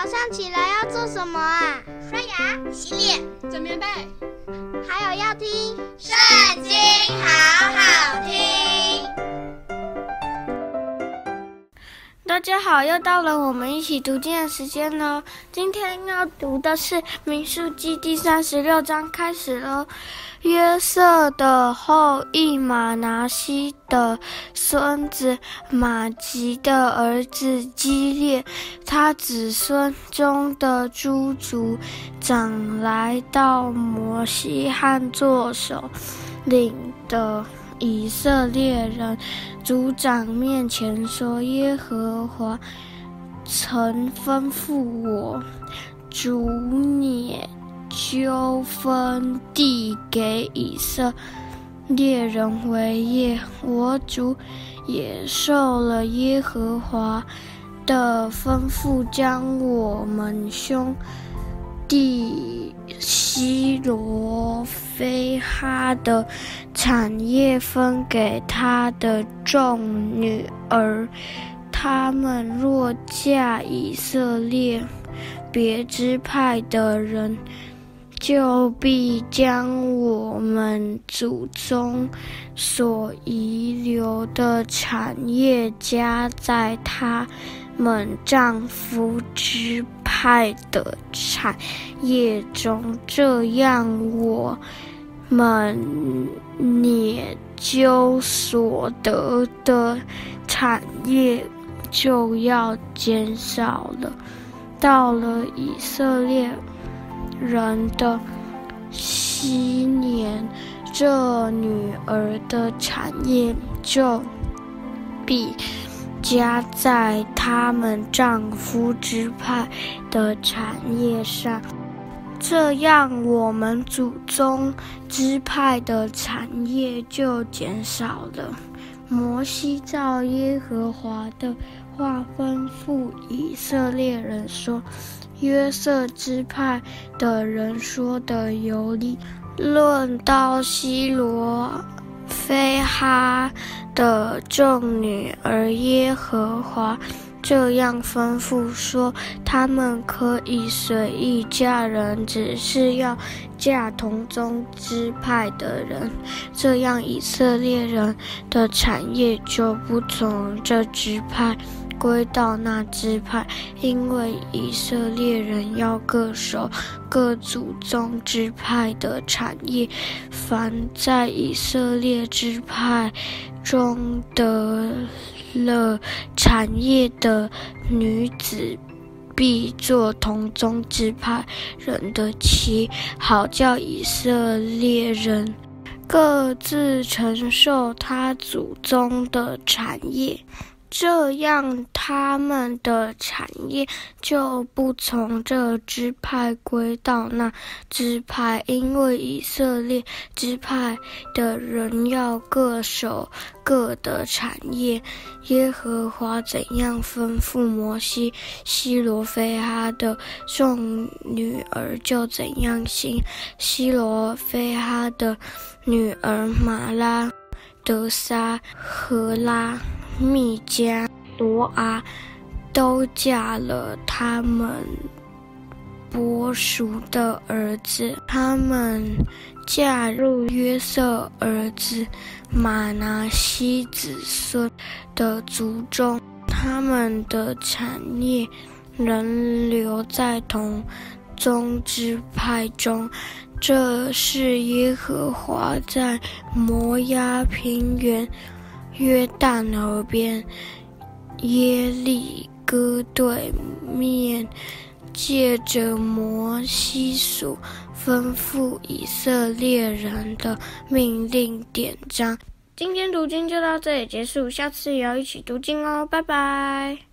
早上起来要做什么啊？刷牙、洗脸、整棉被，还有要听《圣经》，大家好，又到了我们一起读经的时间喽。今天要读的是《民数记》第三十六章，开始喽。约瑟的后裔玛拿西的孙子玛吉的儿子基列，他子孙中的诸族长来到摩西和作首领的以色列人族长面前说：“耶和华曾吩咐我，主你。”就分地给以色列人为业，我主也受了耶和华的吩咐，将我们兄弟西罗非哈的产业分给他的众女儿，他们若嫁以色列别支派的人。就必将我们祖宗所遗留的产业加在他们丈夫之派的产业中，这样我们研究所得的产业就要减少了。到了以色列。人的禧年，这女儿的产业就必加在他们丈夫支派的产业上，这样我们祖宗支派的产业就减少了。摩西照耶和华的话吩咐以色列人说。约瑟支派的人说的有理，论到西罗非哈的众女儿，耶和华这样吩咐说：他们可以随意嫁人，只是要嫁同宗支派的人，这样以色列人的产业就不从这支派。归到那支派，因为以色列人要各守各祖宗支派的产业。凡在以色列支派中得了产业的女子，必做同宗支派人的妻，好叫以色列人各自承受他祖宗的产业。这样，他们的产业就不从这支派归到那支派，因为以色列支派的人要各守各的产业。耶和华怎样吩咐摩西，西罗非哈的众女儿就怎样行。西罗非哈的女儿玛拉、得撒、何拉。密迦、罗阿都嫁了他们伯叔的儿子，他们嫁入约瑟儿子玛拿西子孙的族中，他们的产业仍留在同宗支派中。这是耶和华在摩押平原。约旦河边，耶利哥对面，借着摩西所吩咐以色列人的命令点章。今天读经就到这里结束，下次也要一起读经哦，拜拜。